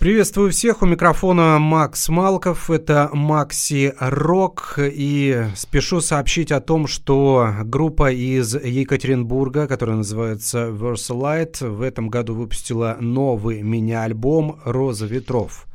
Приветствую всех, у микрофона Макс Малков, это Макси Рок, и спешу сообщить о том, что группа из Екатеринбурга, которая называется Versalite, в этом году выпустила новый мини-альбом «Роза ветров».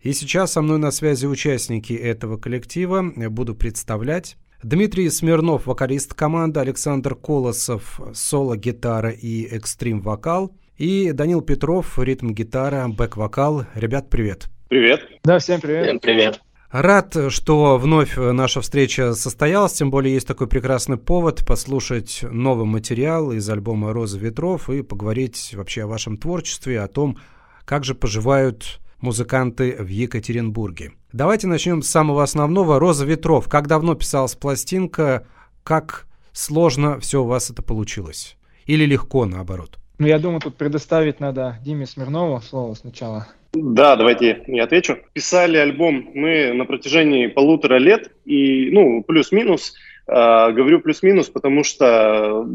И сейчас со мной на связи участники этого коллектива, буду представлять. Дмитрий Смирнов, вокалист команды, Александр Колосов, соло-гитара и экстрим-вокал – и Данил Петров, ритм-гитара, бэк-вокал. Ребят, привет. Привет. Да, всем привет. Всем привет. Рад, что вновь наша встреча состоялась, тем более есть такой прекрасный повод послушать новый материал из альбома «Роза ветров» и поговорить вообще о вашем творчестве, о том, как же поживают музыканты в Екатеринбурге. Давайте начнем с самого основного. «Роза ветров». Как давно писалась пластинка? Как сложно все у вас это получилось? Или легко, наоборот? Ну, я думаю, тут предоставить надо Диме Смирнову слово сначала. Да, давайте я отвечу. Писали альбом мы на протяжении полутора лет, и, ну, плюс-минус, э, говорю плюс-минус, потому что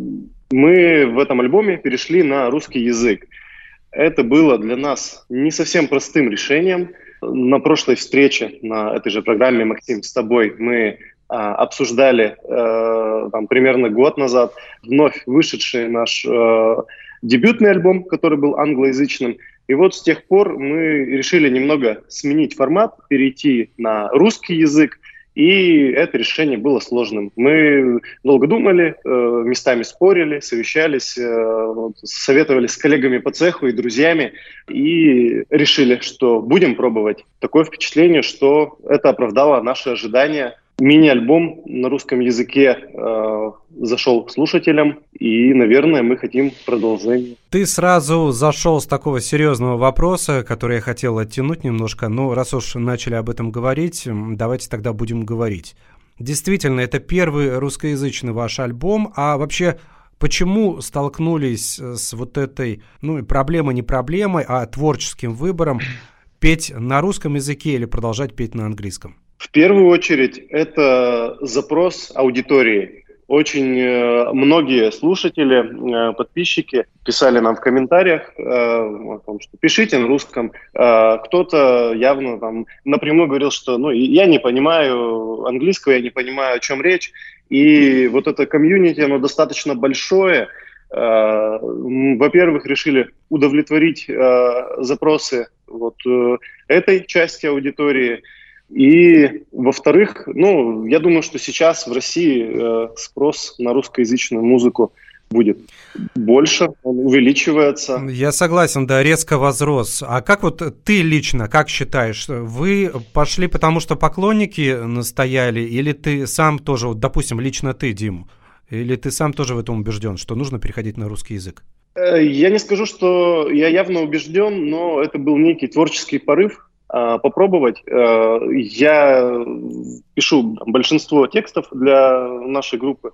мы в этом альбоме перешли на русский язык. Это было для нас не совсем простым решением. На прошлой встрече на этой же программе, Максим, с тобой мы а, обсуждали э, там, примерно год назад вновь вышедший наш э, дебютный альбом, который был англоязычным. И вот с тех пор мы решили немного сменить формат, перейти на русский язык, и это решение было сложным. Мы долго думали, э, местами спорили, совещались, э, советовали с коллегами по цеху и друзьями, и решили, что будем пробовать. Такое впечатление, что это оправдало наши ожидания – Мини-альбом на русском языке э, зашел слушателям, и, наверное, мы хотим продолжения. Ты сразу зашел с такого серьезного вопроса, который я хотел оттянуть немножко, но раз уж начали об этом говорить, давайте тогда будем говорить. Действительно, это первый русскоязычный ваш альбом, а вообще почему столкнулись с вот этой, ну, проблемой не проблемой, а творческим выбором петь на русском языке или продолжать петь на английском? В первую очередь это запрос аудитории. Очень э, многие слушатели, э, подписчики писали нам в комментариях э, о том, что пишите на русском. Кто-то явно там напрямую говорил, что ну, я не понимаю английского, я не понимаю, о чем речь. И вот это комьюнити, оно достаточно большое. Во-первых, решили удовлетворить запросы вот этой части аудитории – и, во-вторых, ну, я думаю, что сейчас в России э, спрос на русскоязычную музыку будет больше, он увеличивается. Я согласен, да, резко возрос. А как вот ты лично, как считаешь, вы пошли потому, что поклонники настояли, или ты сам тоже, вот, допустим, лично ты, Дим, или ты сам тоже в этом убежден, что нужно переходить на русский язык? Э, я не скажу, что я явно убежден, но это был некий творческий порыв, попробовать. Э, я пишу большинство текстов для нашей группы,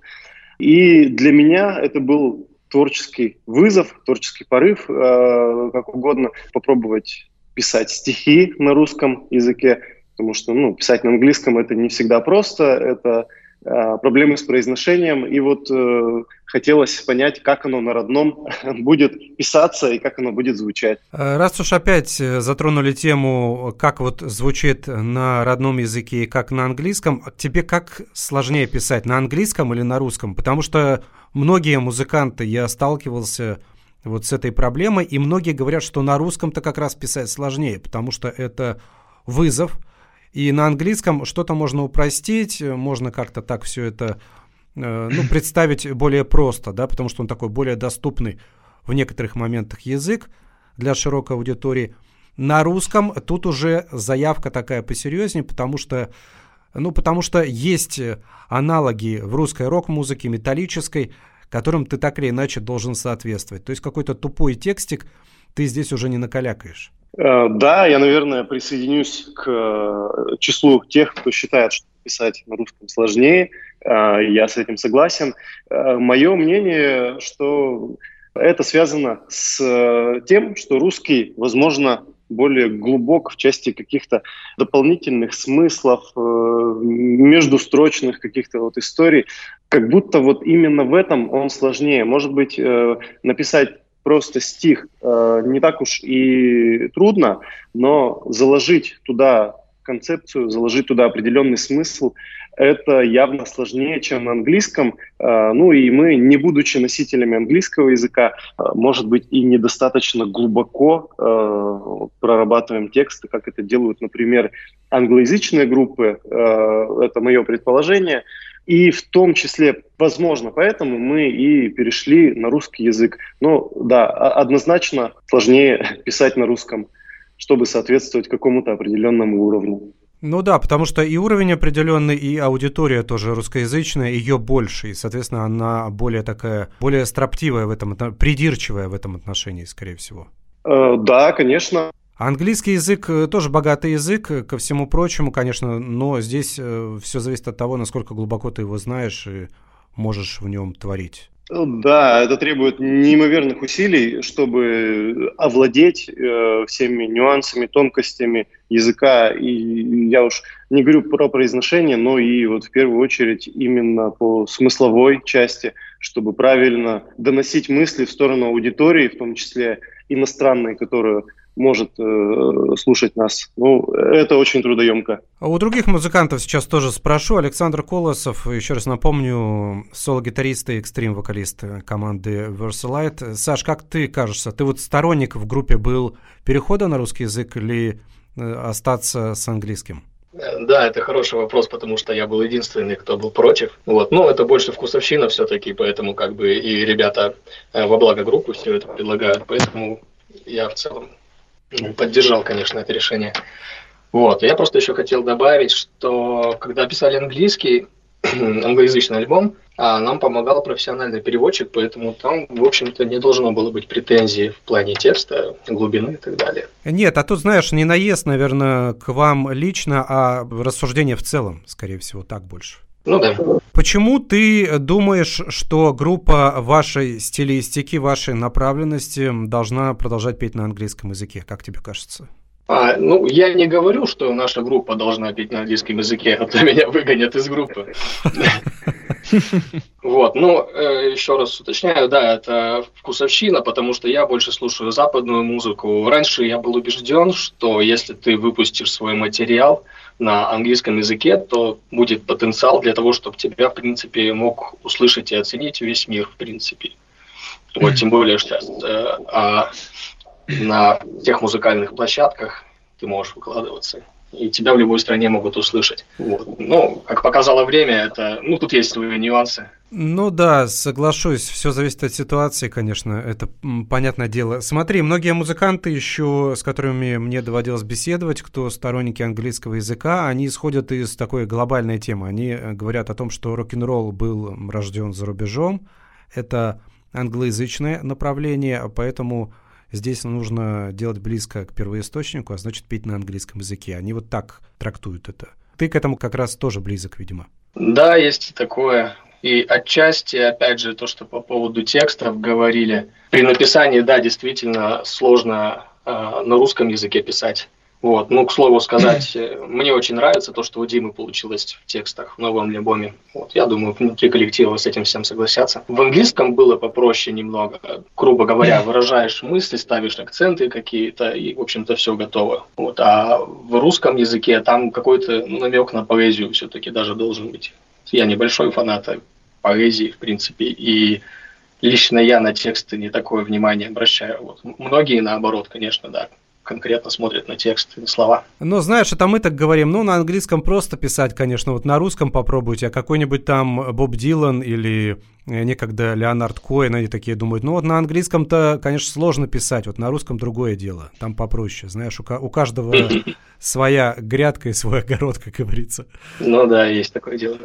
и для меня это был творческий вызов, творческий порыв, э, как угодно, попробовать писать стихи на русском языке, потому что ну, писать на английском это не всегда просто, это Э, проблемы с произношением, и вот э, хотелось понять, как оно на родном будет писаться и как оно будет звучать. Э, раз уж опять э, затронули тему, как вот звучит на родном языке и как на английском, тебе как сложнее писать, на английском или на русском? Потому что многие музыканты, я сталкивался вот с этой проблемой, и многие говорят, что на русском-то как раз писать сложнее, потому что это вызов – и на английском что-то можно упростить, можно как-то так все это э, ну, представить более просто, да, потому что он такой более доступный в некоторых моментах язык для широкой аудитории. На русском тут уже заявка такая посерьезнее, потому что, ну, потому что есть аналоги в русской рок-музыке, металлической, которым ты так или иначе должен соответствовать. То есть какой-то тупой текстик ты здесь уже не накалякаешь. Э, да, я, наверное, присоединюсь к э, числу тех, кто считает, что писать на русском сложнее. Э, я с этим согласен. Мое мнение, что это связано с тем, что русский, возможно, более глубок в части каких-то дополнительных смыслов, междустрочных каких-то вот историй. Как будто вот именно в этом он сложнее. Может быть, написать просто стих э, не так уж и трудно, но заложить туда концепцию, заложить туда определенный смысл, это явно сложнее, чем на английском. Э, ну и мы, не будучи носителями английского языка, э, может быть, и недостаточно глубоко э, прорабатываем тексты, как это делают, например, англоязычные группы. Э, это мое предположение. И в том числе, возможно, поэтому мы и перешли на русский язык. Но да, однозначно сложнее писать на русском, чтобы соответствовать какому-то определенному уровню. Ну да, потому что и уровень определенный, и аудитория тоже русскоязычная, ее больше, и, соответственно, она более такая, более строптивая в этом, придирчивая в этом отношении, скорее всего. Э, да, конечно. Английский язык э, тоже богатый язык, э, ко всему прочему, конечно, но здесь э, все зависит от того, насколько глубоко ты его знаешь и можешь в нем творить. Да, это требует неимоверных усилий, чтобы овладеть э, всеми нюансами, тонкостями языка. И я уж не говорю про произношение, но и вот в первую очередь именно по смысловой части, чтобы правильно доносить мысли в сторону аудитории, в том числе иностранной, которую может э, слушать нас. Ну, это очень трудоемко. А у других музыкантов сейчас тоже спрошу. Александр Колосов, еще раз напомню, соло-гитарист и экстрим-вокалист команды Versalite. Саш, как ты кажешься, ты вот сторонник в группе был перехода на русский язык или э, остаться с английским? Да, это хороший вопрос, потому что я был единственный, кто был против. Вот. Но это больше вкусовщина все-таки, поэтому как бы и ребята э, во благо группы все это предлагают. Поэтому я в целом поддержал, конечно, это решение. Вот. Я просто еще хотел добавить, что когда писали английский, англоязычный альбом, а нам помогал профессиональный переводчик, поэтому там, в общем-то, не должно было быть претензий в плане текста, глубины и так далее. Нет, а тут, знаешь, не наезд, наверное, к вам лично, а рассуждение в целом, скорее всего, так больше. Ну да. Почему ты думаешь, что группа вашей стилистики, вашей направленности должна продолжать петь на английском языке? Как тебе кажется? А, ну, я не говорю, что наша группа должна петь на английском языке, а то меня выгонят из группы. Вот, ну, э, еще раз уточняю, да, это вкусовщина, потому что я больше слушаю западную музыку. Раньше я был убежден, что если ты выпустишь свой материал на английском языке, то будет потенциал для того, чтобы тебя, в принципе, мог услышать и оценить весь мир, в принципе. Вот, тем более сейчас э, а на тех музыкальных площадках ты можешь выкладываться и тебя в любой стране могут услышать. Вот. Ну, как показало время, это, ну, тут есть свои нюансы. Ну да, соглашусь, все зависит от ситуации, конечно, это понятное дело. Смотри, многие музыканты еще, с которыми мне доводилось беседовать, кто сторонники английского языка, они исходят из такой глобальной темы. Они э, говорят о том, что рок-н-ролл был рожден за рубежом, это англоязычное направление, поэтому здесь нужно делать близко к первоисточнику, а значит петь на английском языке. Они вот так трактуют это. Ты к этому как раз тоже близок, видимо. Да, есть такое. И отчасти, опять же, то, что по поводу текстов говорили. При написании, да, действительно сложно э, на русском языке писать. Вот. Ну, к слову сказать, э, мне очень нравится то, что у Димы получилось в текстах в новом альбоме. Вот. Я думаю, внутри коллектива с этим всем согласятся. В английском было попроще немного. Грубо говоря, выражаешь мысли, ставишь акценты какие-то, и, в общем-то, все готово. Вот. А в русском языке там какой-то намек на поэзию все-таки даже должен быть. Я небольшой фанат поэзии, в принципе, и лично я на тексты не такое внимание обращаю. Вот. Многие, наоборот, конечно, да, конкретно смотрят на текст и на слова. Ну, знаешь, это мы так говорим. Ну, на английском просто писать, конечно. Вот на русском попробуйте, а какой-нибудь там Боб Дилан или э, некогда Леонард Коэн, они такие думают, ну вот на английском-то, конечно, сложно писать, вот на русском другое дело, там попроще, знаешь, у, у каждого своя грядка и свой огород, как говорится. Ну да, есть такое дело.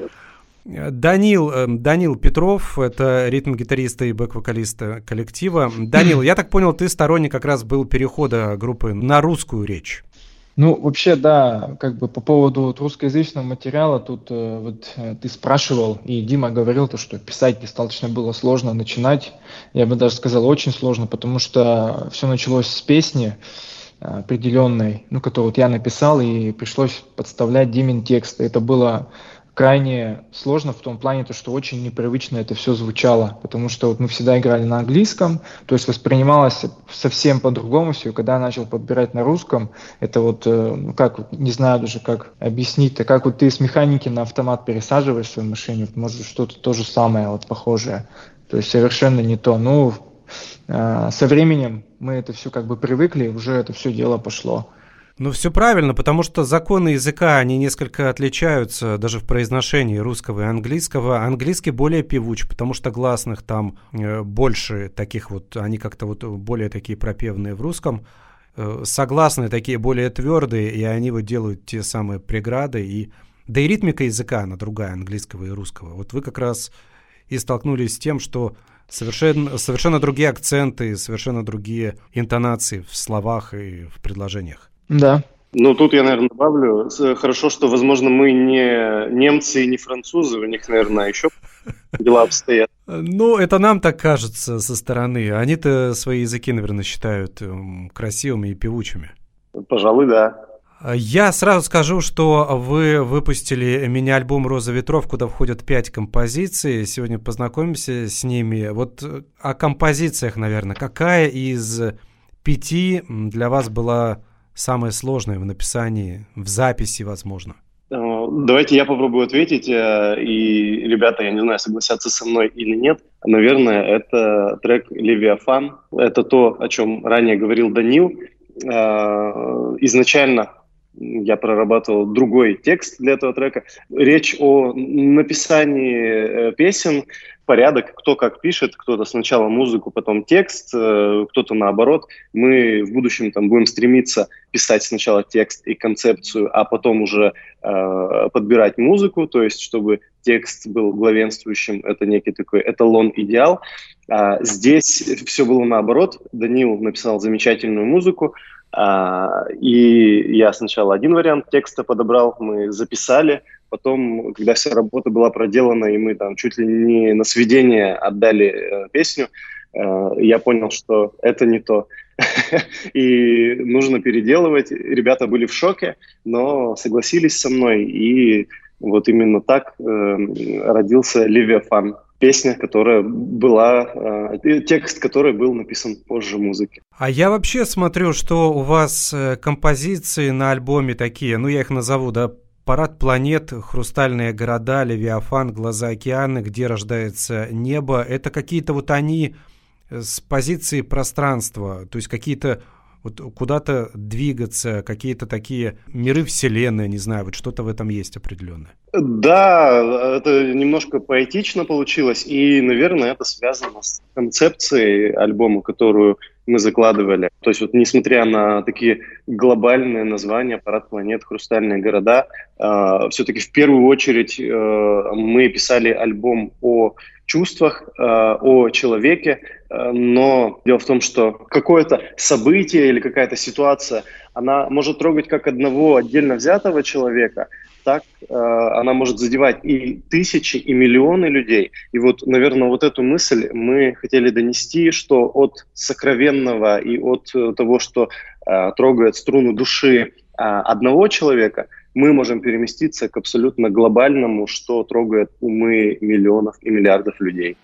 Данил, э, Данил Петров, это ритм-гитарист и бэк-вокалист коллектива. Данил, я так понял, ты сторонник как раз был перехода группы на русскую речь. Ну, вообще, да, как бы по поводу вот русскоязычного материала, тут э, вот э, ты спрашивал, и Дима говорил, то, что писать достаточно было сложно начинать. Я бы даже сказал, очень сложно, потому что все началось с песни э, определенной, ну, которую вот я написал, и пришлось подставлять Димин текст. Это было крайне сложно в том плане, то, что очень непривычно это все звучало, потому что вот мы всегда играли на английском, то есть воспринималось совсем по-другому все, когда я начал подбирать на русском, это вот, э, ну как, не знаю даже как объяснить, то как вот ты с механики на автомат пересаживаешь свою машину, может что-то то же самое, вот похожее, то есть совершенно не то. Ну, э, со временем мы это все как бы привыкли, уже это все дело пошло. Ну, все правильно, потому что законы языка, они несколько отличаются даже в произношении русского и английского. Английский более певуч, потому что гласных там э, больше таких вот, они как-то вот более такие пропевные в русском. Э, согласные такие более твердые, и они вот делают те самые преграды. И... Да и ритмика языка, она другая, английского и русского. Вот вы как раз и столкнулись с тем, что совершенно, совершенно другие акценты, совершенно другие интонации в словах и в предложениях. Да. Ну, тут я, наверное, добавлю. Хорошо, что, возможно, мы не немцы и не французы. У них, наверное, еще дела обстоят. Ну, это нам так кажется со стороны. Они-то свои языки, наверное, считают эм, красивыми и певучими. Пожалуй, да. Я сразу скажу, что вы выпустили мини-альбом «Роза ветров», куда входят пять композиций. Сегодня познакомимся с ними. Вот о композициях, наверное. Какая из пяти для вас была самое сложное в написании, в записи, возможно? Э, давайте я попробую ответить, э, и ребята, я не знаю, согласятся со мной или нет. Наверное, это трек «Левиафан». Это то, о чем ранее говорил Данил. Э, изначально я прорабатывал другой текст для этого трека. Речь о написании песен, порядок, кто как пишет, кто-то сначала музыку, потом текст, э, кто-то наоборот. Мы в будущем там будем стремиться писать сначала текст и концепцию, а потом уже э, подбирать музыку, то есть чтобы текст был главенствующим, это некий такой эталон, идеал. А здесь все было наоборот. Данил написал замечательную музыку, и я сначала один вариант текста подобрал, мы записали, Потом, когда вся работа была проделана, и мы там чуть ли не на сведение отдали э, песню, э, я понял, что это не то. и нужно переделывать. Ребята были в шоке, но согласились со мной. И вот именно так э, родился «Левиафан» песня, которая была, э, текст, который был написан позже музыки. А я вообще смотрю, что у вас э, композиции на альбоме такие, ну я их назову, да, Парад планет, хрустальные города, Левиафан, глаза океана, где рождается небо, это какие-то вот они с позиции пространства, то есть какие-то вот куда-то двигаться, какие-то такие миры Вселенной, не знаю, вот что-то в этом есть определенное. Да, это немножко поэтично получилось, и, наверное, это связано с концепцией альбома, которую мы закладывали. То есть вот несмотря на такие глобальные названия, парад планет, хрустальные города, э, все-таки в первую очередь э, мы писали альбом о чувствах, э, о человеке, но дело в том, что какое-то событие или какая-то ситуация, она может трогать как одного отдельно взятого человека, так э, она может задевать и тысячи, и миллионы людей. И вот, наверное, вот эту мысль мы хотели донести, что от сокровенного и от э, того, что э, трогает струну души э, одного человека, мы можем переместиться к абсолютно глобальному, что трогает умы миллионов и миллиардов людей.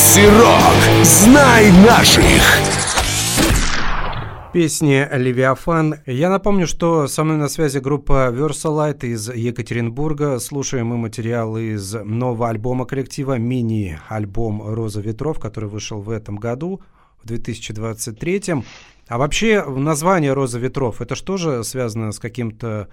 Макси Рок. Знай наших. Песни «Левиафан». Я напомню, что со мной на связи группа Versalite из Екатеринбурга. Слушаем мы материал из нового альбома коллектива, мини-альбом «Роза ветров», который вышел в этом году, в 2023. А вообще название «Роза ветров» — это что же связано с каким-то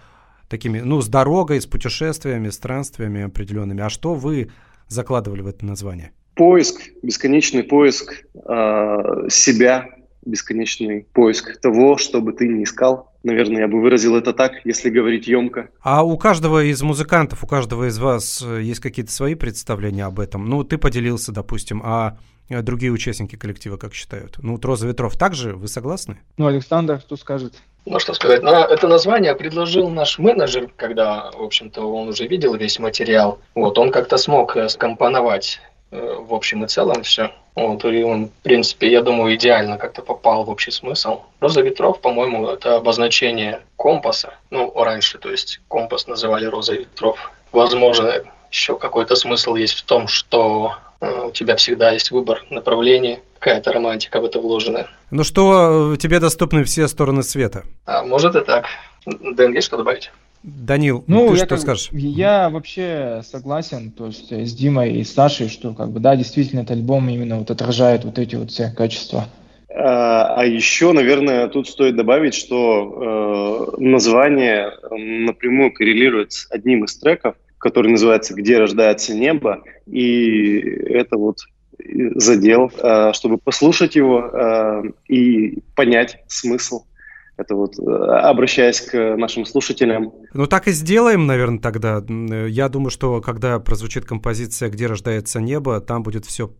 такими, ну, с дорогой, с путешествиями, странствиями определенными? А что вы закладывали в это название? Поиск, бесконечный поиск э, себя, бесконечный поиск того, что бы ты ни искал. Наверное, я бы выразил это так, если говорить емко. А у каждого из музыкантов, у каждого из вас э, есть какие-то свои представления об этом? Ну, ты поделился, допустим, а другие участники коллектива как считают? Ну, вот «Роза ветров» также, вы согласны? Ну, Александр, что скажет? Ну, что сказать, на это название предложил наш менеджер, когда, в общем-то, он уже видел весь материал. Вот, он как-то смог э, скомпоновать в общем и целом все. Вот, и он, в принципе, я думаю, идеально как-то попал в общий смысл. Роза ветров, по-моему, это обозначение компаса. Ну, раньше, то есть, компас называли роза ветров. Возможно, еще какой-то смысл есть в том, что э, у тебя всегда есть выбор направлений, какая-то романтика в это вложена. Ну что, э, тебе доступны все стороны света? А, может и так. Есть что добавить? Данил, ну, ты что как, скажешь? Я вообще согласен, то есть с Димой и Сашей, что как бы да, действительно этот альбом именно вот отражает вот эти вот все качества. А, а еще, наверное, тут стоит добавить, что э, название напрямую коррелирует с одним из треков, который называется «Где рождается небо», и это вот задел, э, чтобы послушать его э, и понять смысл это вот э, обращаясь к нашим слушателям. Ну так и сделаем, наверное, тогда. Я думаю, что когда прозвучит композиция «Где рождается небо», там будет все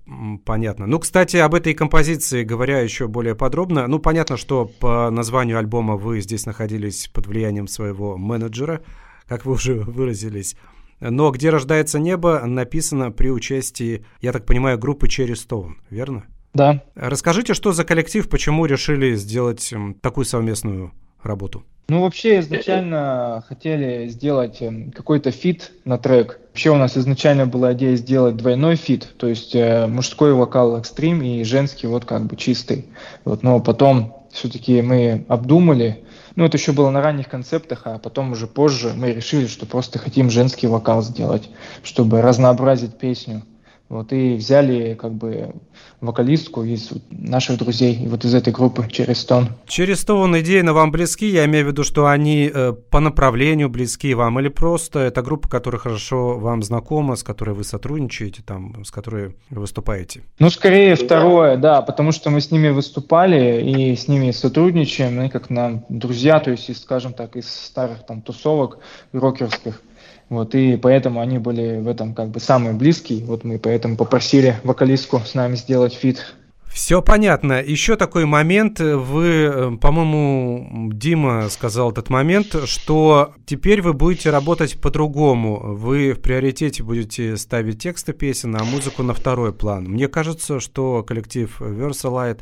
понятно. Ну, кстати, об этой композиции, говоря еще более подробно, ну, понятно, что по названию альбома вы здесь находились под влиянием своего менеджера, как вы уже выразились. Но «Где рождается небо» написано при участии, я так понимаю, группы Cherry Stone, верно? Да. Расскажите, что за коллектив, почему решили сделать такую совместную работу? Ну, вообще, изначально хотели сделать эм, какой-то feat на трек. Вообще у нас изначально была идея сделать двойной feat, то есть э, мужской вокал экстрим и женский вот как бы чистый. Вот, но потом все-таки мы обдумали, ну, это еще было на ранних концептах, а потом уже позже мы решили, что просто хотим женский вокал сделать, чтобы разнообразить песню. Вот, и взяли как бы вокалистку из наших друзей, и вот из этой группы «Через Тон». «Через Тон» идейно вам близки? Я имею в виду, что они э, по направлению близки вам, или просто это группа, которая хорошо вам знакома, с которой вы сотрудничаете, там, с которой вы выступаете? Ну, скорее второе, да, потому что мы с ними выступали и с ними сотрудничаем, они как нам друзья, то есть, скажем так, из старых там тусовок рокерских. Вот, и поэтому они были в этом как бы самые близкие. Вот мы поэтому попросили вокалистку с нами сделать feat. Все понятно. Еще такой момент. Вы, э, по-моему, Дима сказал этот момент, что теперь вы будете работать по-другому. Вы в приоритете будете ставить тексты песен, а музыку на второй план. Мне кажется, что коллектив Versallite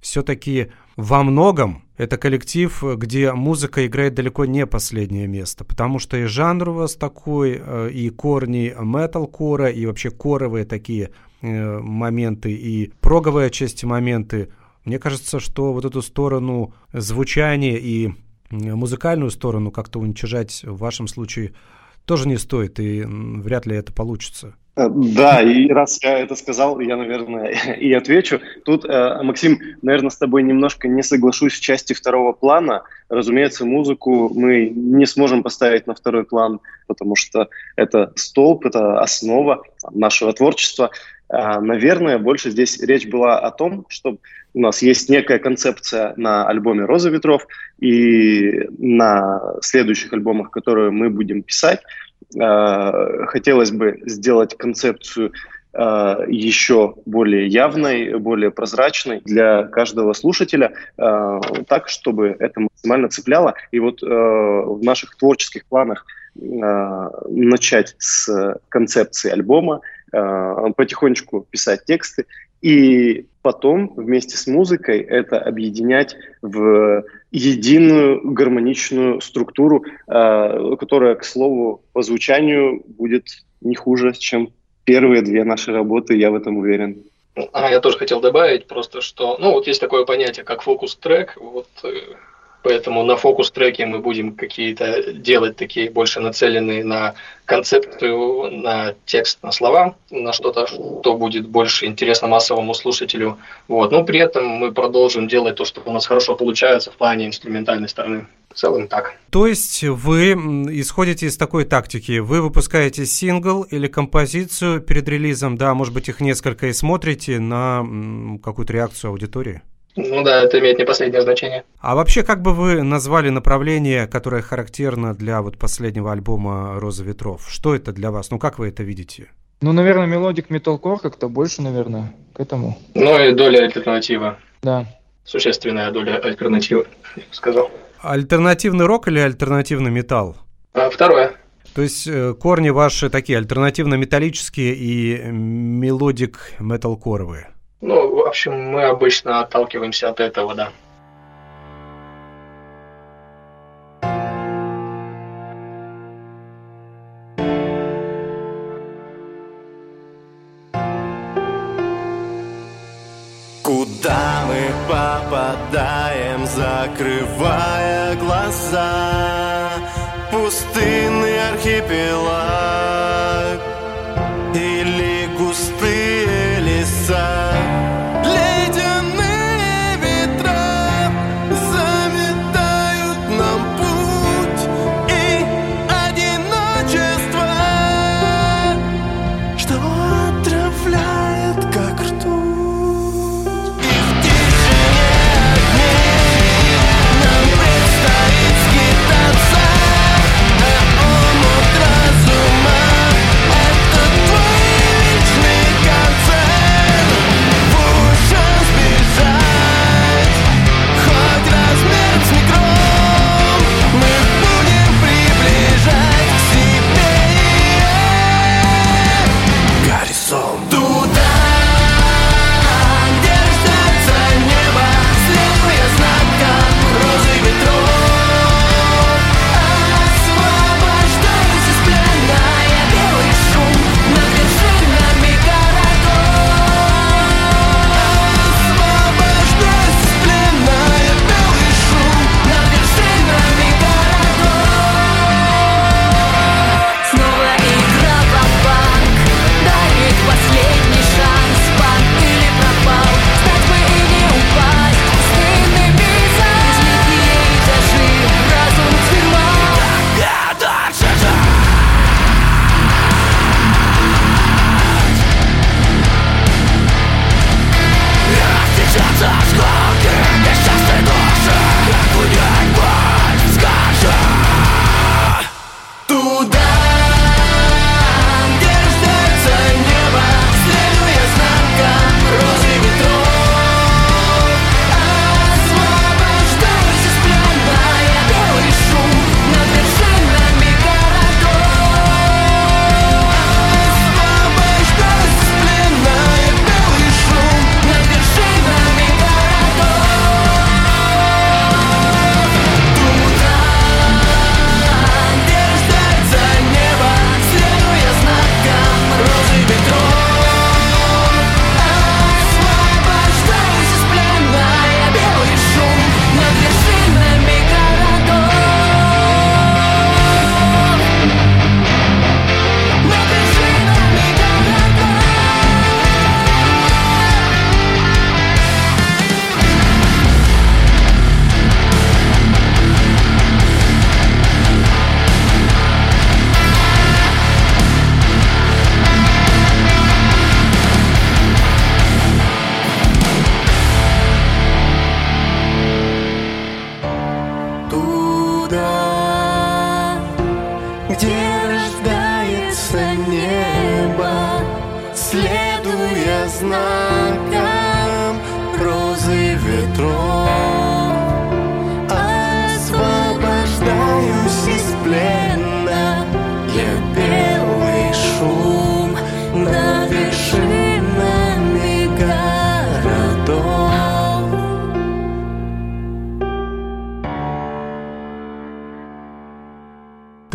все-таки во многом это коллектив, где музыка играет далеко не последнее место, потому что и жанр у вас такой, э, и корни метал-кора, и вообще коровые такие э, моменты, и проговые части моменты. Мне кажется, что вот эту сторону звучания и музыкальную сторону как-то уничижать в вашем случае тоже не стоит, и вряд ли это получится. Да, и раз я это сказал, я, наверное, и отвечу. Тут, э, Максим, наверное, с тобой немножко не соглашусь в части второго плана. Разумеется, музыку мы не сможем поставить на второй план, потому что это столб, это основа нашего творчества. Э, наверное, больше здесь речь была о том, что у нас есть некая концепция на альбоме «Роза ветров», и на следующих альбомах, которые мы будем писать, хотелось бы сделать концепцию э, еще более явной, более прозрачной для каждого слушателя, э, так, чтобы это максимально цепляло. И вот в наших творческих планах начать с концепции альбома, потихонечку писать тексты, и потом вместе с музыкой это объединять в единую гармоничную структуру, э, которая, к слову, по звучанию будет не хуже, чем первые две наши работы, я в этом уверен. А, я тоже хотел добавить просто, что, ну, вот есть такое понятие, как фокус-трек, вот э, Поэтому на фокус-треке мы будем какие-то делать такие больше нацеленные на концепцию, на текст, на слова, на что-то, что будет больше интересно массовому слушателю. Вот. Но при этом мы продолжим делать то, что у нас хорошо получается в плане инструментальной стороны. В целом так. То есть вы исходите из такой тактики. Вы выпускаете сингл или композицию перед релизом, да, может быть, их несколько, и смотрите на какую-то реакцию аудитории? Ну да, это имеет не последнее значение. А вообще, как бы вы назвали направление, которое характерно для вот последнего альбома «Роза ветров»? Что это для вас? Ну, как вы это видите? Ну, наверное, melodic metalcore как-то больше, наверное, к этому. Ну и доля альтернатива. Да. Существенная доля альтернативы, я бы сказал. Альтернативный рок или альтернативный металл? А, второе. То есть э, корни ваши такие альтернативно-металлические и melodic металкоровые? Ну, в общем, мы обычно отталкиваемся от этого, да. где рождается небо, следуя знакам.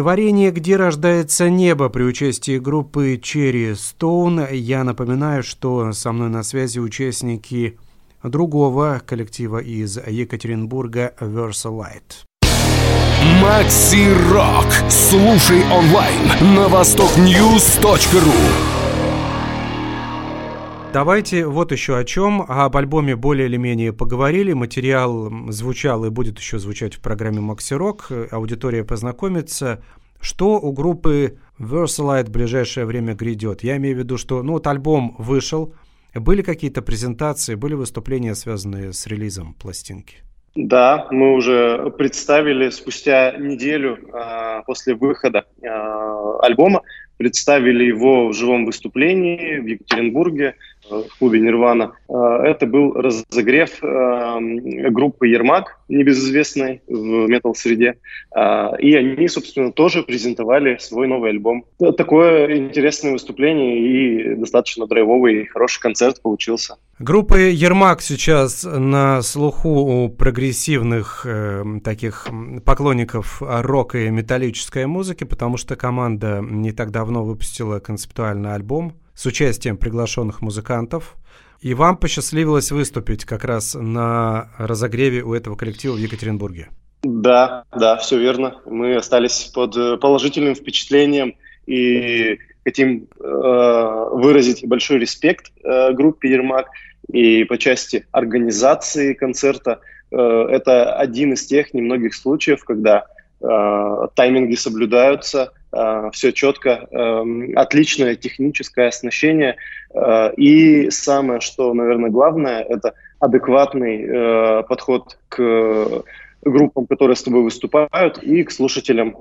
Творение «Где рождается небо» при участии группы Cherry Stone. Я напоминаю, что со мной на связи участники другого коллектива из Екатеринбурга Versalight. Макси Рок. Слушай онлайн на востокньюз.ру. Давайте вот еще о чем. Об альбоме более или менее поговорили. Материал звучал и будет еще звучать в программе Макси Рок. Аудитория познакомится. Что у группы Versalite в ближайшее время грядет? Я имею в виду, что ну вот альбом вышел, были какие-то презентации, были выступления, связанные с релизом пластинки? Да, мы уже представили спустя неделю э, после выхода э, альбома, представили его в живом выступлении в Екатеринбурге в клубе «Нирвана». А, это был разогрев а, группы «Ермак», небезызвестной в метал-среде. А, и они, собственно, тоже презентовали свой новый альбом. Такое интересное выступление и достаточно драйвовый хороший концерт получился. Группа «Ермак» сейчас на слуху у прогрессивных э, таких поклонников рока и металлической музыки, потому что команда не так давно выпустила концептуальный альбом с участием приглашенных музыкантов. И вам посчастливилось выступить как раз на разогреве у этого коллектива в Екатеринбурге. Да, да, все верно. Мы остались под э, положительным впечатлением и хотим э, выразить большой респект э, группе Ермак и по части организации концерта. Э, это один из тех немногих случаев, когда э, тайминги соблюдаются, все четко, эм, отличное техническое оснащение. Э, и самое, что, наверное, главное, это адекватный э, подход к группам, которые с тобой выступают, и к слушателям.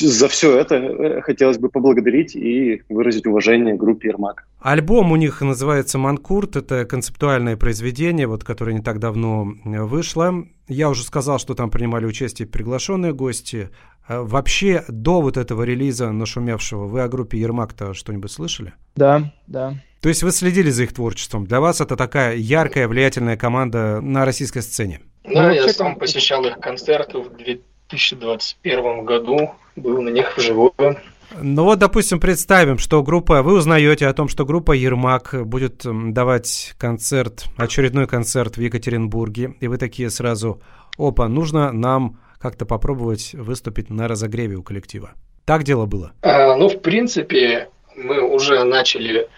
За все это хотелось бы поблагодарить и выразить уважение группе Ермак. Альбом у них называется «Манкурт». Это концептуальное произведение, вот, которое не так давно вышло. Я уже сказал, что там принимали участие приглашенные гости. Вообще, до вот этого релиза нашумевшего, вы о группе Ермак-то что-нибудь слышали? Да, да. То есть вы следили за их творчеством. Для вас это такая яркая, влиятельная команда на российской сцене? Да, ну, я сам посещал их концерты в 2021 году, был на них вживую. Ну вот, допустим, представим, что группа, вы узнаете о том, что группа Ермак будет давать концерт, очередной концерт в Екатеринбурге, и вы такие сразу, опа, нужно нам как-то попробовать выступить на разогреве у коллектива. Так дело было? А, ну, в принципе, мы уже начали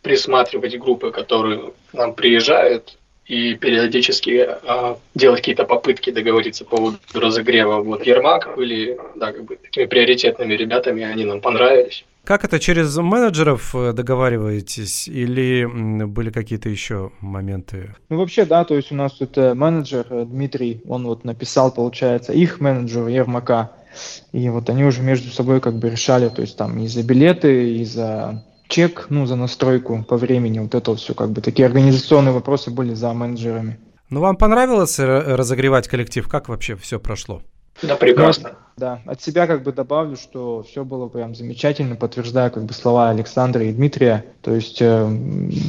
присматривать группы, которые к нам приезжают, и периодически а, делать какие-то попытки договориться по поводу разогрева. Вот Ермак были да, как бы такими приоритетными ребятами, они нам понравились. Как это, через менеджеров э, договариваетесь или были какие-то еще моменты? Ну, вообще, да, то есть у нас тут менеджер э, Дмитрий, он вот написал, получается, их менеджеру Ермака, и вот они уже между собой как бы решали, то есть там и за билеты, и за чек, ну, за настройку по времени, вот это все как бы такие организационные вопросы были за менеджерами. Ну, вам понравилось разогревать коллектив? Как вообще все прошло? Да, прекрасно. Ну, да, от себя как бы добавлю, что все было прям замечательно, подтверждаю как бы слова Александра и Дмитрия. То есть, э,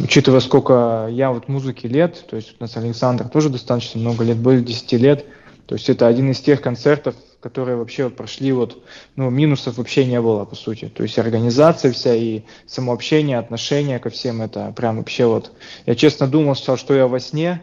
учитывая, сколько я вот музыки лет, то есть у нас Александр тоже достаточно много лет, более 10 лет, то есть это один из тех концертов, которые вообще прошли вот, ну, минусов вообще не было, по сути. То есть организация вся и самообщение, отношение ко всем, это прям вообще вот... Я честно думал, что, что я во сне,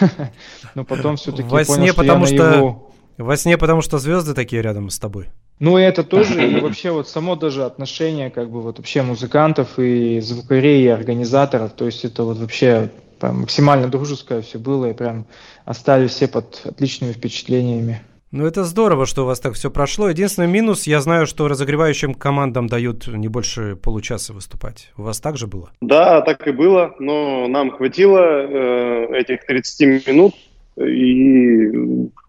но потом все-таки понял, сне, что потому я наяву. Во сне, потому что звезды такие рядом с тобой. Ну, и это тоже, и вообще вот само даже отношение, как бы вот вообще музыкантов и звукарей, и организаторов, то есть это вот вообще прям максимально дружеское все было, и прям остались все под отличными впечатлениями. Ну, это здорово, что у вас так все прошло. Единственный минус, я знаю, что разогревающим командам дают не больше получаса выступать. У вас так же было? Да, так и было, но нам хватило э, этих 30 минут, и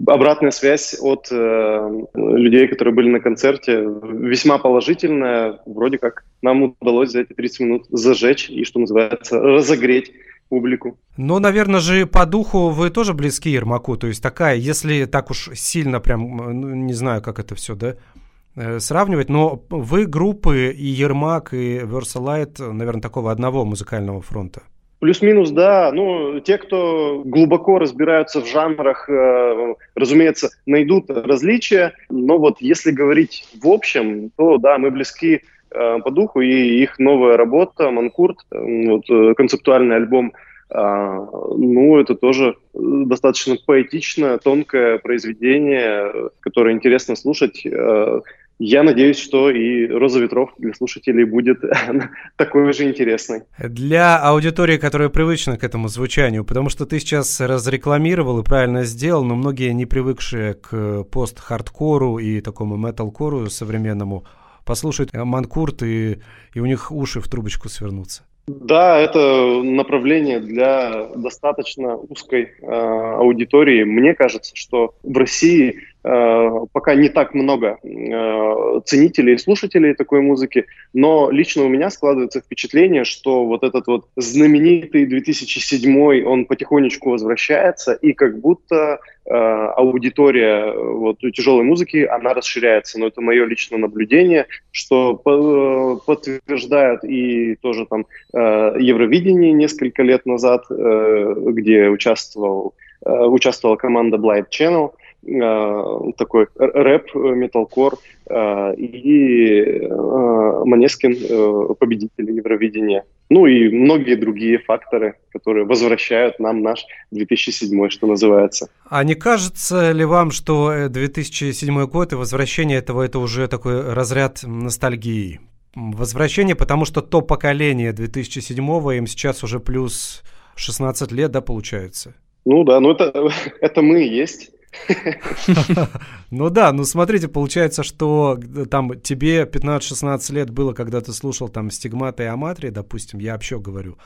обратная связь от э, людей, которые были на концерте, весьма положительная. Вроде как нам удалось за эти 30 минут зажечь и, что называется, разогреть публику. Ну, наверное же, по духу вы тоже близки Ермаку. То есть такая, если так уж сильно прям, ну, не знаю, как это все, да, э, сравнивать, но вы группы и Ермак, и Versalite, наверное, такого одного музыкального фронта. Плюс-минус, да. Ну, те, кто глубоко разбираются в жанрах, э, разумеется, найдут различия. Но вот если говорить в общем, то да, мы близки по духу, и их новая работа, Манкурт, э, вот, э, концептуальный альбом, э, ну, это тоже достаточно поэтичное, тонкое произведение, которое интересно слушать. Э, я надеюсь, что и «Роза ветров» для слушателей будет такой же интересной. Для аудитории, которая привычна к этому звучанию, потому что ты сейчас разрекламировал и правильно сделал, но многие, не привыкшие к пост-хардкору и такому металкору современному, послушают Манкурт, и, и у них уши в трубочку свернутся. Да, это направление для достаточно узкой э, аудитории. Мне кажется, что в России э, пока не так много э, ценителей и слушателей такой музыки, но лично у меня складывается впечатление, что вот этот вот знаменитый 2007 он потихонечку возвращается, и как будто э, аудитория вот, тяжелой музыки, она расширяется. Но это мое личное наблюдение, что по, э, подтверждают и тоже там Э, Евровидении несколько лет назад, э, где участвовал, э, участвовала команда Blind Channel, такой рэп, металкор, и Манескин победители Евровидения. Ну и многие другие факторы, которые возвращают нам наш 2007, что называется. А не кажется ли вам, что 2007 год и возвращение этого это уже такой разряд ностальгии? возвращение, потому что то поколение 2007-го, им сейчас уже плюс 16 лет, да, получается? Ну да, ну это, это мы и есть. Ну да, ну смотрите, получается, что э, там тебе 15-16 лет было, когда ты слушал там стигмата и аматрия, допустим, я вообще говорю,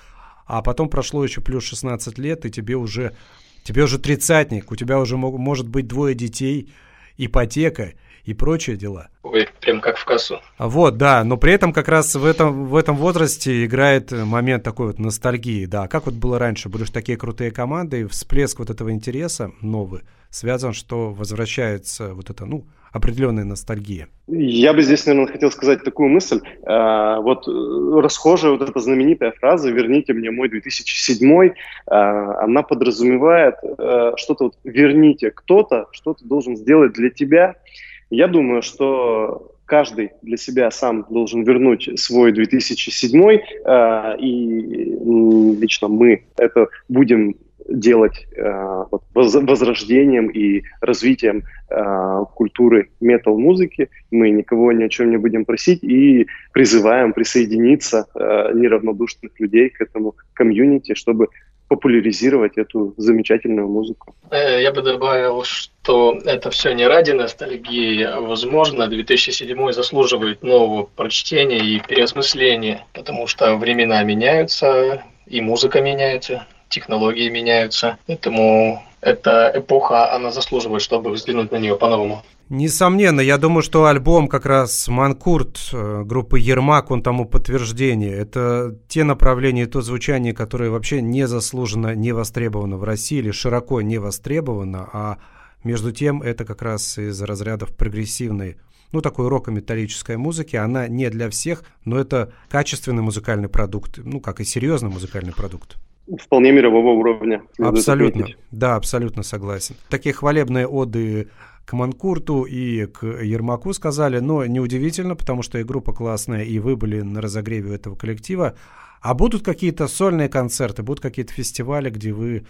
а потом прошло еще плюс 16 лет, и тебе уже, тебе уже тридцатник, у тебя уже может быть двое детей, ипотека, и прочие дела. Ой, прям как в кассу. Вот, да, но при этом как раз в этом, в этом возрасте играет момент такой вот ностальгии, да. Как вот было раньше, были же такие крутые команды, и всплеск вот этого интереса новый связан, что возвращается вот это, ну, определенная ностальгия. Я бы здесь, наверное, хотел сказать такую мысль. А, вот э, расхожая вот эта знаменитая фраза «верните мне мой 2007», а, она подразумевает э, что-то вот «верните кто-то», что-то должен сделать для тебя – я думаю, что каждый для себя сам должен вернуть свой 2007, э, и лично мы это будем делать э, возрождением и развитием э, культуры метал-музыки. Мы никого ни о чем не будем просить и призываем присоединиться неравнодушных людей к этому комьюнити, чтобы популяризировать эту замечательную музыку. Э, я бы добавил, что это все не ради ностальгии. Возможно, 2007 заслуживает нового прочтения и переосмысления, потому что времена меняются, и музыка меняется, технологии меняются. Поэтому эта эпоха, она заслуживает, чтобы взглянуть на нее по-новому. Несомненно, я думаю, что альбом как раз «Манкурт» э, группы «Ермак», он тому подтверждение. Это те направления, то звучание, которое вообще незаслуженно не востребовано в России или широко не востребовано, а между тем это как раз из разрядов прогрессивной ну, такой роко-металлической музыки. Она не для всех, но это качественный музыкальный продукт, ну, как и серьезный музыкальный продукт вполне мирового уровня. Абсолютно, да, абсолютно согласен. Такие хвалебные оды к Манкурту и к Ермаку сказали, но неудивительно, потому что и группа классная, и вы были на разогреве этого коллектива. А будут какие-то сольные концерты, будут какие-то фестивали, где вы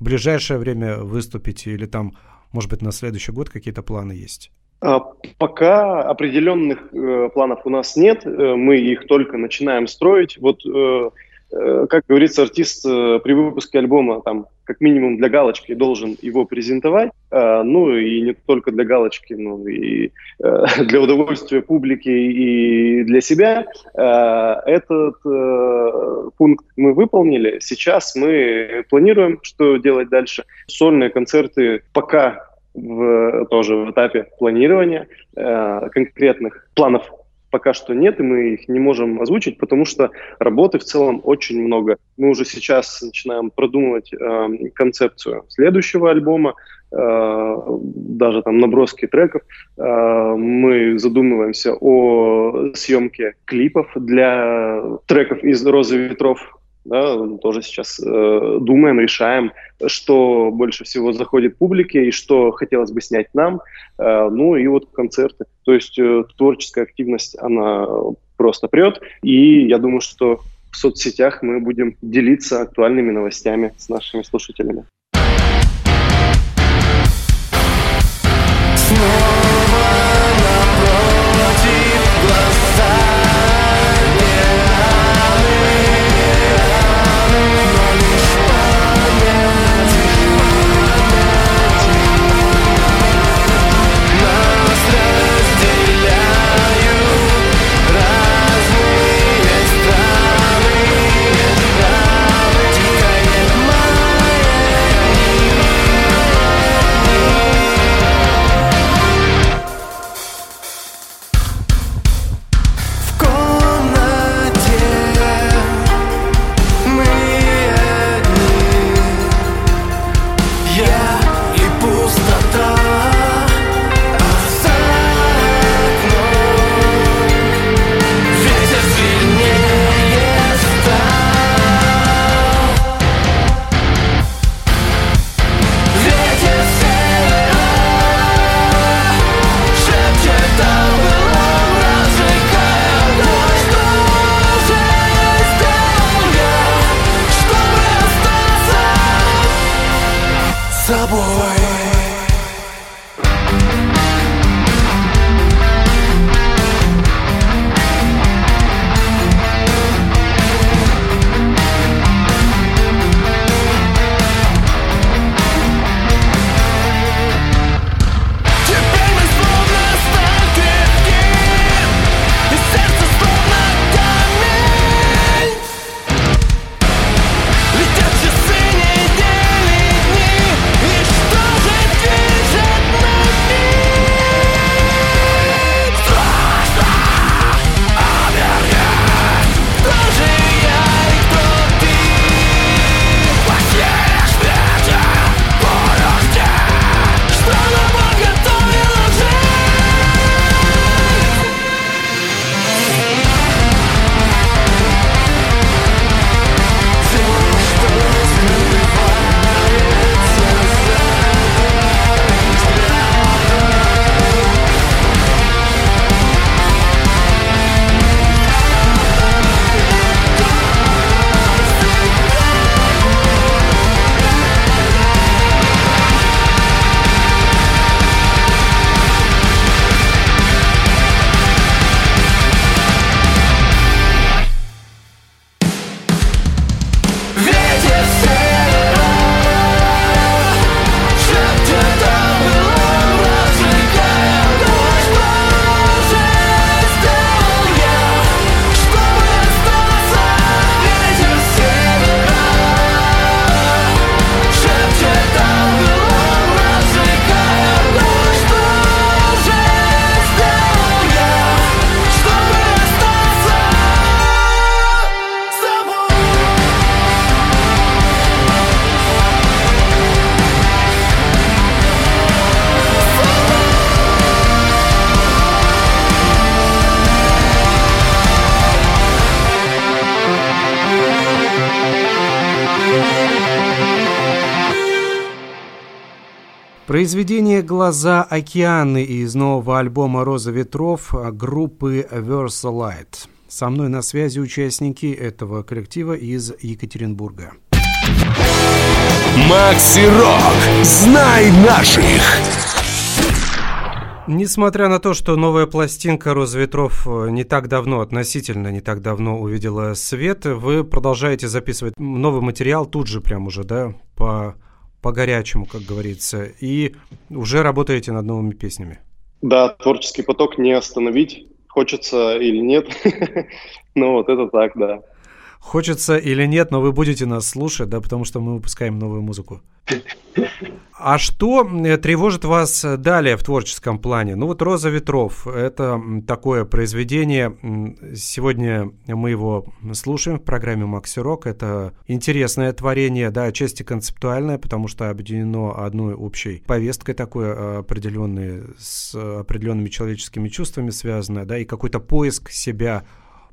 в ближайшее время выступите, или там, может быть, на следующий год какие-то планы есть? А, пока определенных э, планов у нас нет, э, мы их только начинаем строить. Вот э, как говорится, артист э, при выпуске альбома там как минимум для галочки должен его презентовать, э, ну и не только для галочки, но и для удовольствия публики и для себя. Этот пункт мы выполнили. Сейчас мы планируем, что делать дальше. Сольные концерты пока в, тоже в этапе планирования конкретных планов пока что нет, и мы их не можем озвучить, потому что работы в целом очень много. Мы уже сейчас начинаем продумывать э, концепцию следующего альбома, э, даже там наброски треков. Э, мы задумываемся о съемке клипов для треков из «Розы ветров», да, тоже сейчас э, думаем, решаем, что больше всего заходит публике и что хотелось бы снять нам, э, ну и вот концерты. То есть э, творческая активность, она просто прет, и я думаю, что в соцсетях мы будем делиться актуальными новостями с нашими слушателями. Произведение «Глаза океаны» из нового альбома «Роза ветров» группы Versalite. Со мной на связи участники этого коллектива из Екатеринбурга. Макси Рок. Знай наших. Несмотря на то, что новая пластинка «Роза ветров» не так давно, относительно не так давно увидела свет, вы продолжаете записывать новый материал тут же прям уже, да, по по-горячему, как говорится, и уже работаете над новыми песнями. Да, творческий поток не остановить, хочется или нет. Ну вот это так, да. Хочется или нет, но вы будете нас слушать, да, потому что мы выпускаем новую музыку. А что э, тревожит вас далее в творческом плане? Ну вот «Роза ветров» — это такое произведение. Сегодня мы его слушаем в программе «Макси Рок». Это интересное творение, да, отчасти концептуальное, потому что объединено одной общей повесткой такой э, определенной, с определенными человеческими чувствами связанной, да, и какой-то поиск себя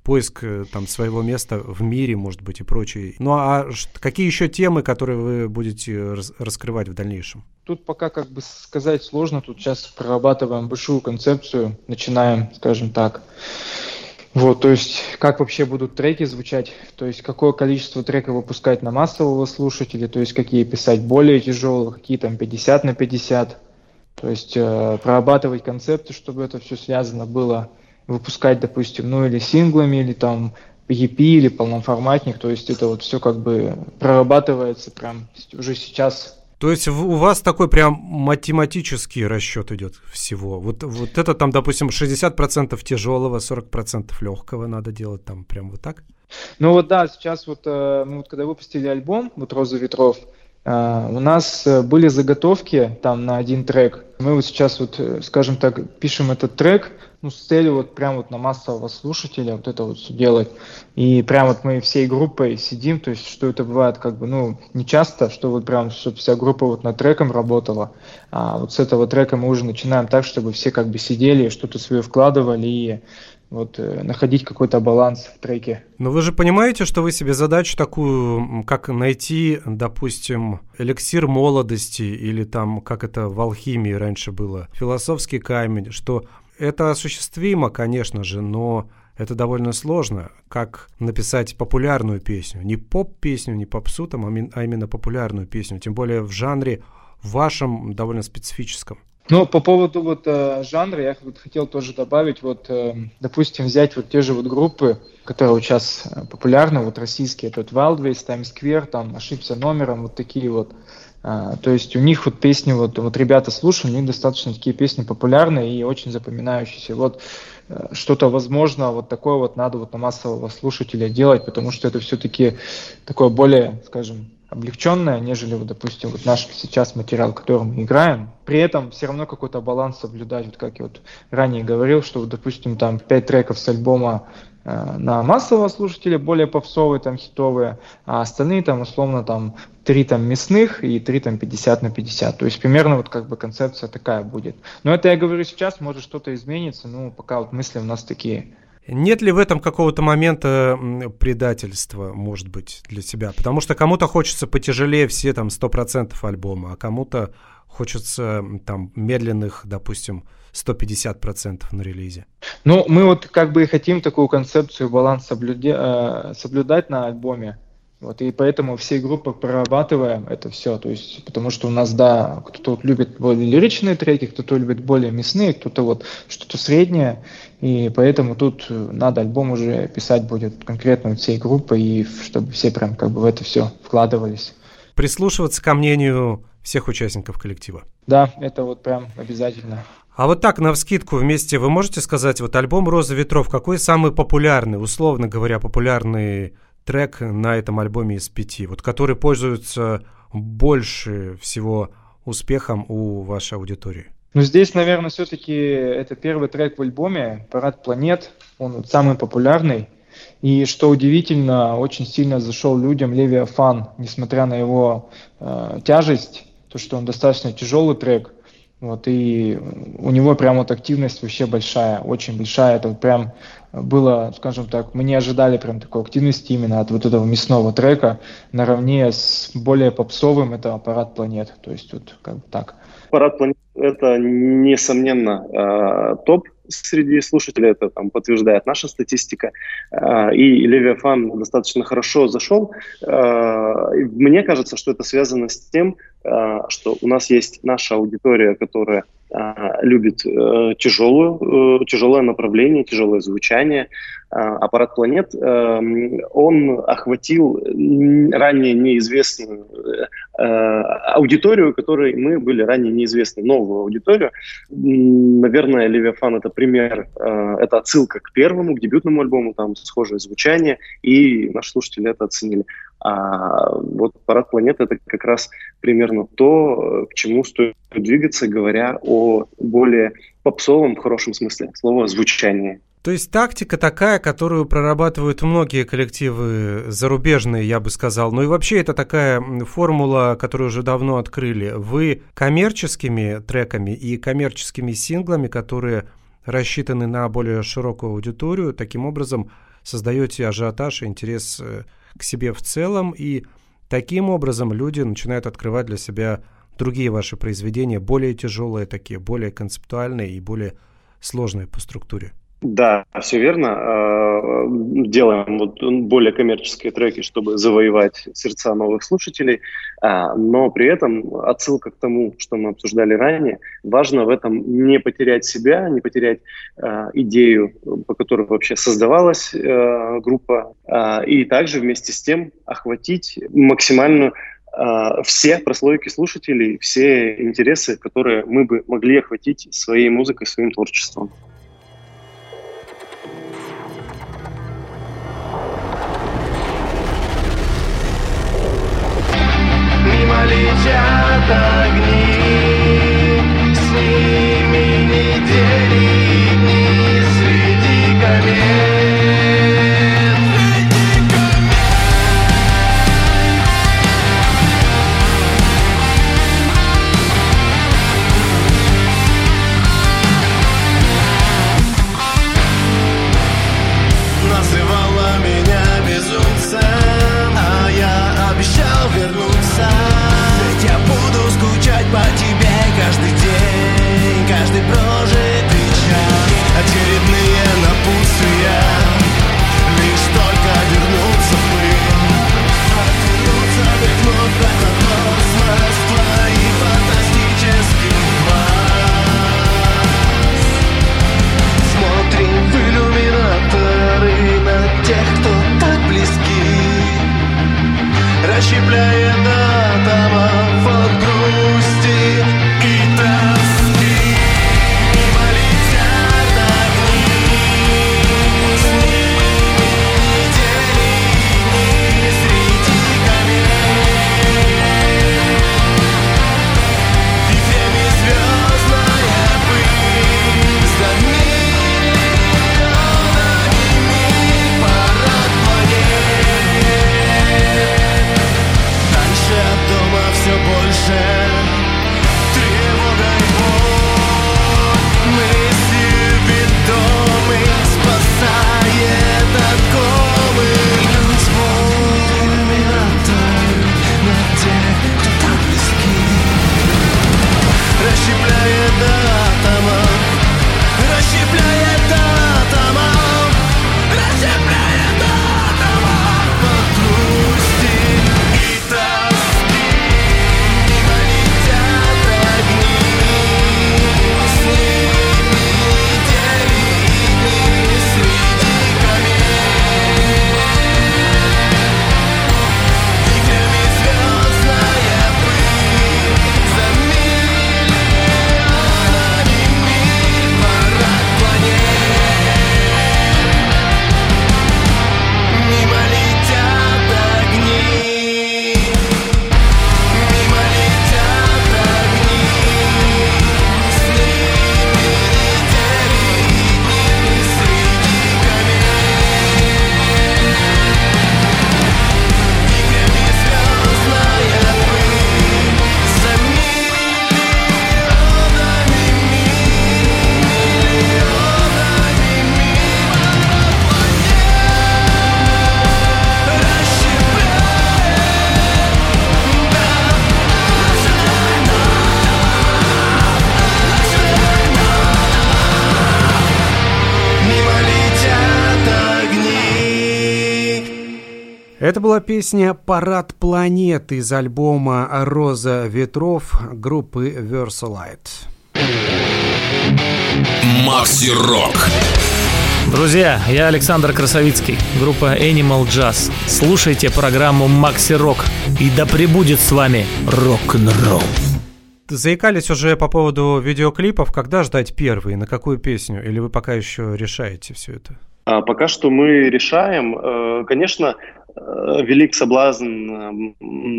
поиск э, там своего места в мире, может быть, и прочее. Ну а какие еще темы, которые вы будете раскрывать в дальнейшем? Тут пока как бы сказать сложно, тут сейчас прорабатываем большую концепцию, начинаем, скажем так, вот, то есть, как вообще будут треки звучать, то есть, какое количество треков выпускать на массового слушателя, то есть, какие писать более тяжелые, какие там 50 на 50, то есть, э, прорабатывать концепты, чтобы это все связано было, выпускать, допустим, ну, или синглами, или там EP, или полноформатник, то есть, это вот все как бы прорабатывается прям уже сейчас то есть у вас такой прям математический расчет идет всего. Вот, вот это там, допустим, 60% тяжелого, 40% легкого надо делать там прям вот так? Ну вот да, сейчас вот э, мы вот когда выпустили альбом, вот «Роза ветров», э, у нас э, были заготовки там на один трек. Мы вот сейчас вот, скажем так, пишем этот трек, ну, с целью вот прям вот на массового слушателя вот это вот все делать. И прям вот мы всей группой сидим, то есть что это бывает как бы, ну, не часто, что вот прям, чтобы вся группа вот над треком работала, а вот с этого трека мы уже начинаем так, чтобы все как бы сидели, что-то свое вкладывали и вот э, находить какой-то баланс в треке. Но вы же понимаете, что вы себе задачу такую, как найти, допустим, эликсир молодости или там, как это в алхимии раньше было, философский камень, что это осуществимо, конечно же, но это довольно сложно, как написать популярную песню. Не поп-песню, не попсу, там, а, а именно популярную песню. Тем более в жанре вашем довольно специфическом. Ну, по поводу вот э, жанра, я вот хотел тоже добавить, вот, э, допустим, взять вот те же вот группы, которые вот сейчас э, популярны, вот российские, тут Wildways, Times Square, там, ошибся номером, вот такие вот. А, то есть у них вот песни, вот, вот ребята слушают, у них достаточно такие песни популярные и очень запоминающиеся. Вот э, что-то возможно вот такое вот надо вот на массового слушателя делать, потому что это все-таки такое более, скажем, облегченное, нежели, вот, допустим, вот наш сейчас материал, который мы играем. При этом все равно какой-то баланс соблюдать, вот как я вот ранее говорил, что, вот, допустим, там пять треков с альбома Э, на массового слушателя, более попсовые, там, хитовые, а остальные, там, условно, там, три там мясных и три там 50 на 50. То есть примерно вот как бы концепция такая будет. Но это я говорю сейчас, может что-то изменится, ну, пока вот мысли у нас такие. Нет ли в этом какого-то момента предательства, может быть, для себя? Потому что кому-то хочется потяжелее все там 100% альбома, а кому-то хочется там медленных, допустим, 150% на релизе. Ну, мы вот как бы и хотим такую концепцию баланс соблюде, э, соблюдать на альбоме. Вот, и поэтому всей группы прорабатываем это все. То есть, потому что у нас, да, кто-то любит более лиричные треки, кто-то любит более мясные, кто-то вот что-то среднее. И поэтому тут надо альбом уже писать будет конкретно всей группы, и чтобы все прям как бы в это все вкладывались. Прислушиваться ко мнению всех участников коллектива. Да, это вот прям обязательно. А вот так, на вскидку вместе, вы можете сказать, вот альбом «Роза ветров», какой самый популярный, условно говоря, популярный трек на этом альбоме из пяти, вот который пользуется больше всего успехом у вашей аудитории? Ну, здесь, наверное, все-таки это первый трек в альбоме «Парад планет». Он самый популярный. И что удивительно, очень сильно зашел людям Левиафан, несмотря на его э, тяжесть, то, что он достаточно тяжелый трек – вот, и у него прям вот активность вообще большая, очень большая. Это прям было, скажем так, мы не ожидали прям такой активности именно от вот этого мясного трека наравне с более попсовым, это аппарат планет. То есть вот как бы так. Аппарат планет это несомненно э, топ среди слушателей, это там подтверждает наша статистика. Э, и Левиафан достаточно хорошо зашел. Э, мне кажется, что это связано с тем, что у нас есть наша аудитория, которая любит тяжелую, тяжелое направление, тяжелое звучание. Аппарат планет, он охватил ранее неизвестную аудиторию, которой мы были ранее неизвестны, новую аудиторию. Наверное, Левиафан это пример, э, это отсылка к первому, к дебютному альбому, там схожее звучание, и наши слушатели это оценили. А вот «Парад планет» — это как раз примерно то, к чему стоит двигаться, говоря о более попсовом, в хорошем смысле слова, звучании. То есть тактика такая, которую прорабатывают многие коллективы зарубежные, я бы сказал. Ну и вообще это такая формула, которую уже давно открыли. Вы коммерческими треками и коммерческими синглами, которые рассчитаны на более широкую аудиторию, таким образом создаете ажиотаж и интерес э, к себе в целом, и таким образом люди начинают открывать для себя другие ваши произведения, более тяжелые такие, более концептуальные и более сложные по структуре. Да, все верно. Э, делаем вот более коммерческие треки, чтобы завоевать сердца новых слушателей, а, но при этом отсылка к тому, что мы обсуждали ранее, важно в этом не потерять себя, не потерять э, идею, по которой вообще создавалась группа, а, и также вместе с тем охватить максимальную все прослойки слушателей, все интересы, которые мы бы могли охватить своей музыкой, своим творчеством. Летят огни, скрепляет атомов от. Это была песня «Парад планет» из альбома «Роза ветров» группы Versalite. Макси Рок. Друзья, я Александр Красовицкий, группа Animal Jazz. Слушайте программу Макси Рок, и да пребудет с вами рок-н-ролл. Заикались уже по поводу видеоклипов. Когда ждать первый? На какую песню? Или вы пока еще решаете все это? А пока что мы решаем. Э, конечно, велик соблазн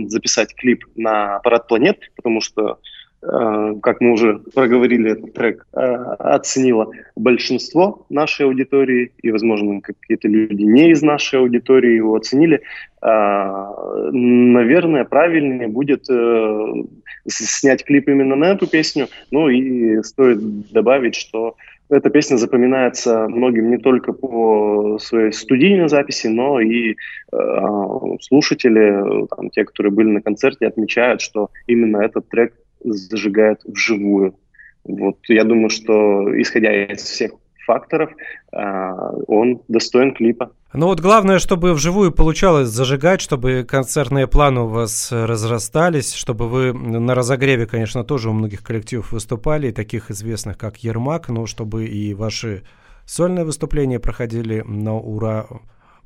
записать клип на «Парад планет», потому что э, как мы уже проговорили этот трек, э, оценило большинство нашей аудитории, и, возможно, какие-то люди не из нашей аудитории его оценили, э, наверное, правильнее будет снять клип именно на эту песню. Ну и стоит добавить, что эта песня запоминается многим не только по своей студийной записи, но и э, слушатели, там, те, которые были на концерте, отмечают, что именно этот трек зажигает вживую. Вот я думаю, что исходя из всех факторов, а, он достоин клипа. Ну вот главное, чтобы вживую получалось зажигать, чтобы концертные планы у вас разрастались, чтобы вы на разогреве, конечно, тоже у многих коллективов выступали, таких известных, как Ермак, но чтобы и ваши сольные выступления проходили на ура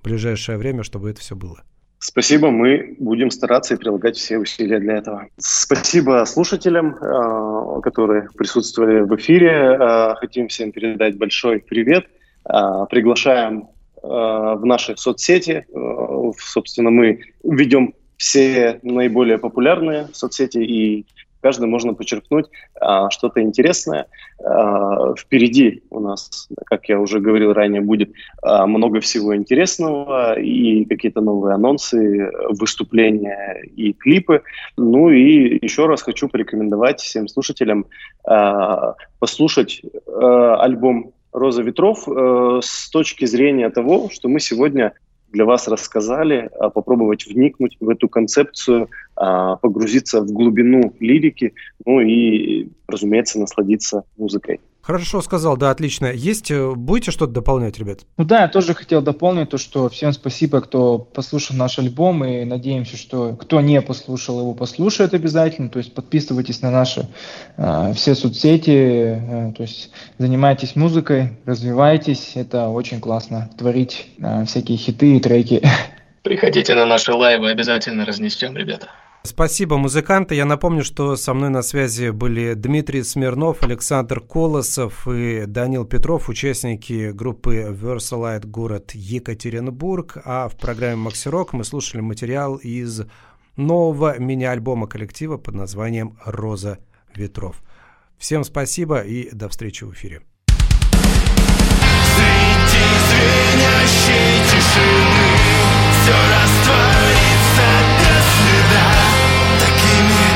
в ближайшее время, чтобы это все было. Спасибо, мы будем стараться и прилагать все усилия для этого. Спасибо слушателям, а, которые присутствовали в эфире. А, хотим всем передать большой привет. А, приглашаем в наши соцсети. Собственно, мы ведем все наиболее популярные соцсети и каждый можно почерпнуть а, что-то интересное. А, впереди у нас, как я уже говорил ранее, будет а, много всего интересного и какие-то новые анонсы, выступления и клипы. Ну и еще раз хочу порекомендовать всем слушателям а, послушать а, альбом «Роза ветров» э, с точки зрения того, что мы сегодня для вас рассказали, а, попробовать вникнуть в эту концепцию, а, погрузиться в глубину лирики, ну и, разумеется, насладиться музыкой. Хорошо сказал, да, отлично. Есть, э, будете что-то дополнять, ребят? Ну да, я тоже хотел дополнить то, что всем спасибо, кто послушал наш альбом, и надеемся, что кто не послушал его, послушает обязательно. То есть подписывайтесь на наши э, все соцсети, э, то есть занимайтесь музыкой, развивайтесь. Это очень классно творить э, всякие хиты и треки. Приходите на наши лайвы, обязательно разнесем, ребята. Спасибо, музыканты. Я напомню, что со мной на связи были Дмитрий Смирнов, Александр Колосов и Данил Петров, участники группы Versalite город Екатеринбург. А в программе Макси Рок мы слушали материал из нового мини-альбома коллектива под названием «Роза ветров». Всем спасибо и до встречи в эфире. Среди звенящей тишины все раз you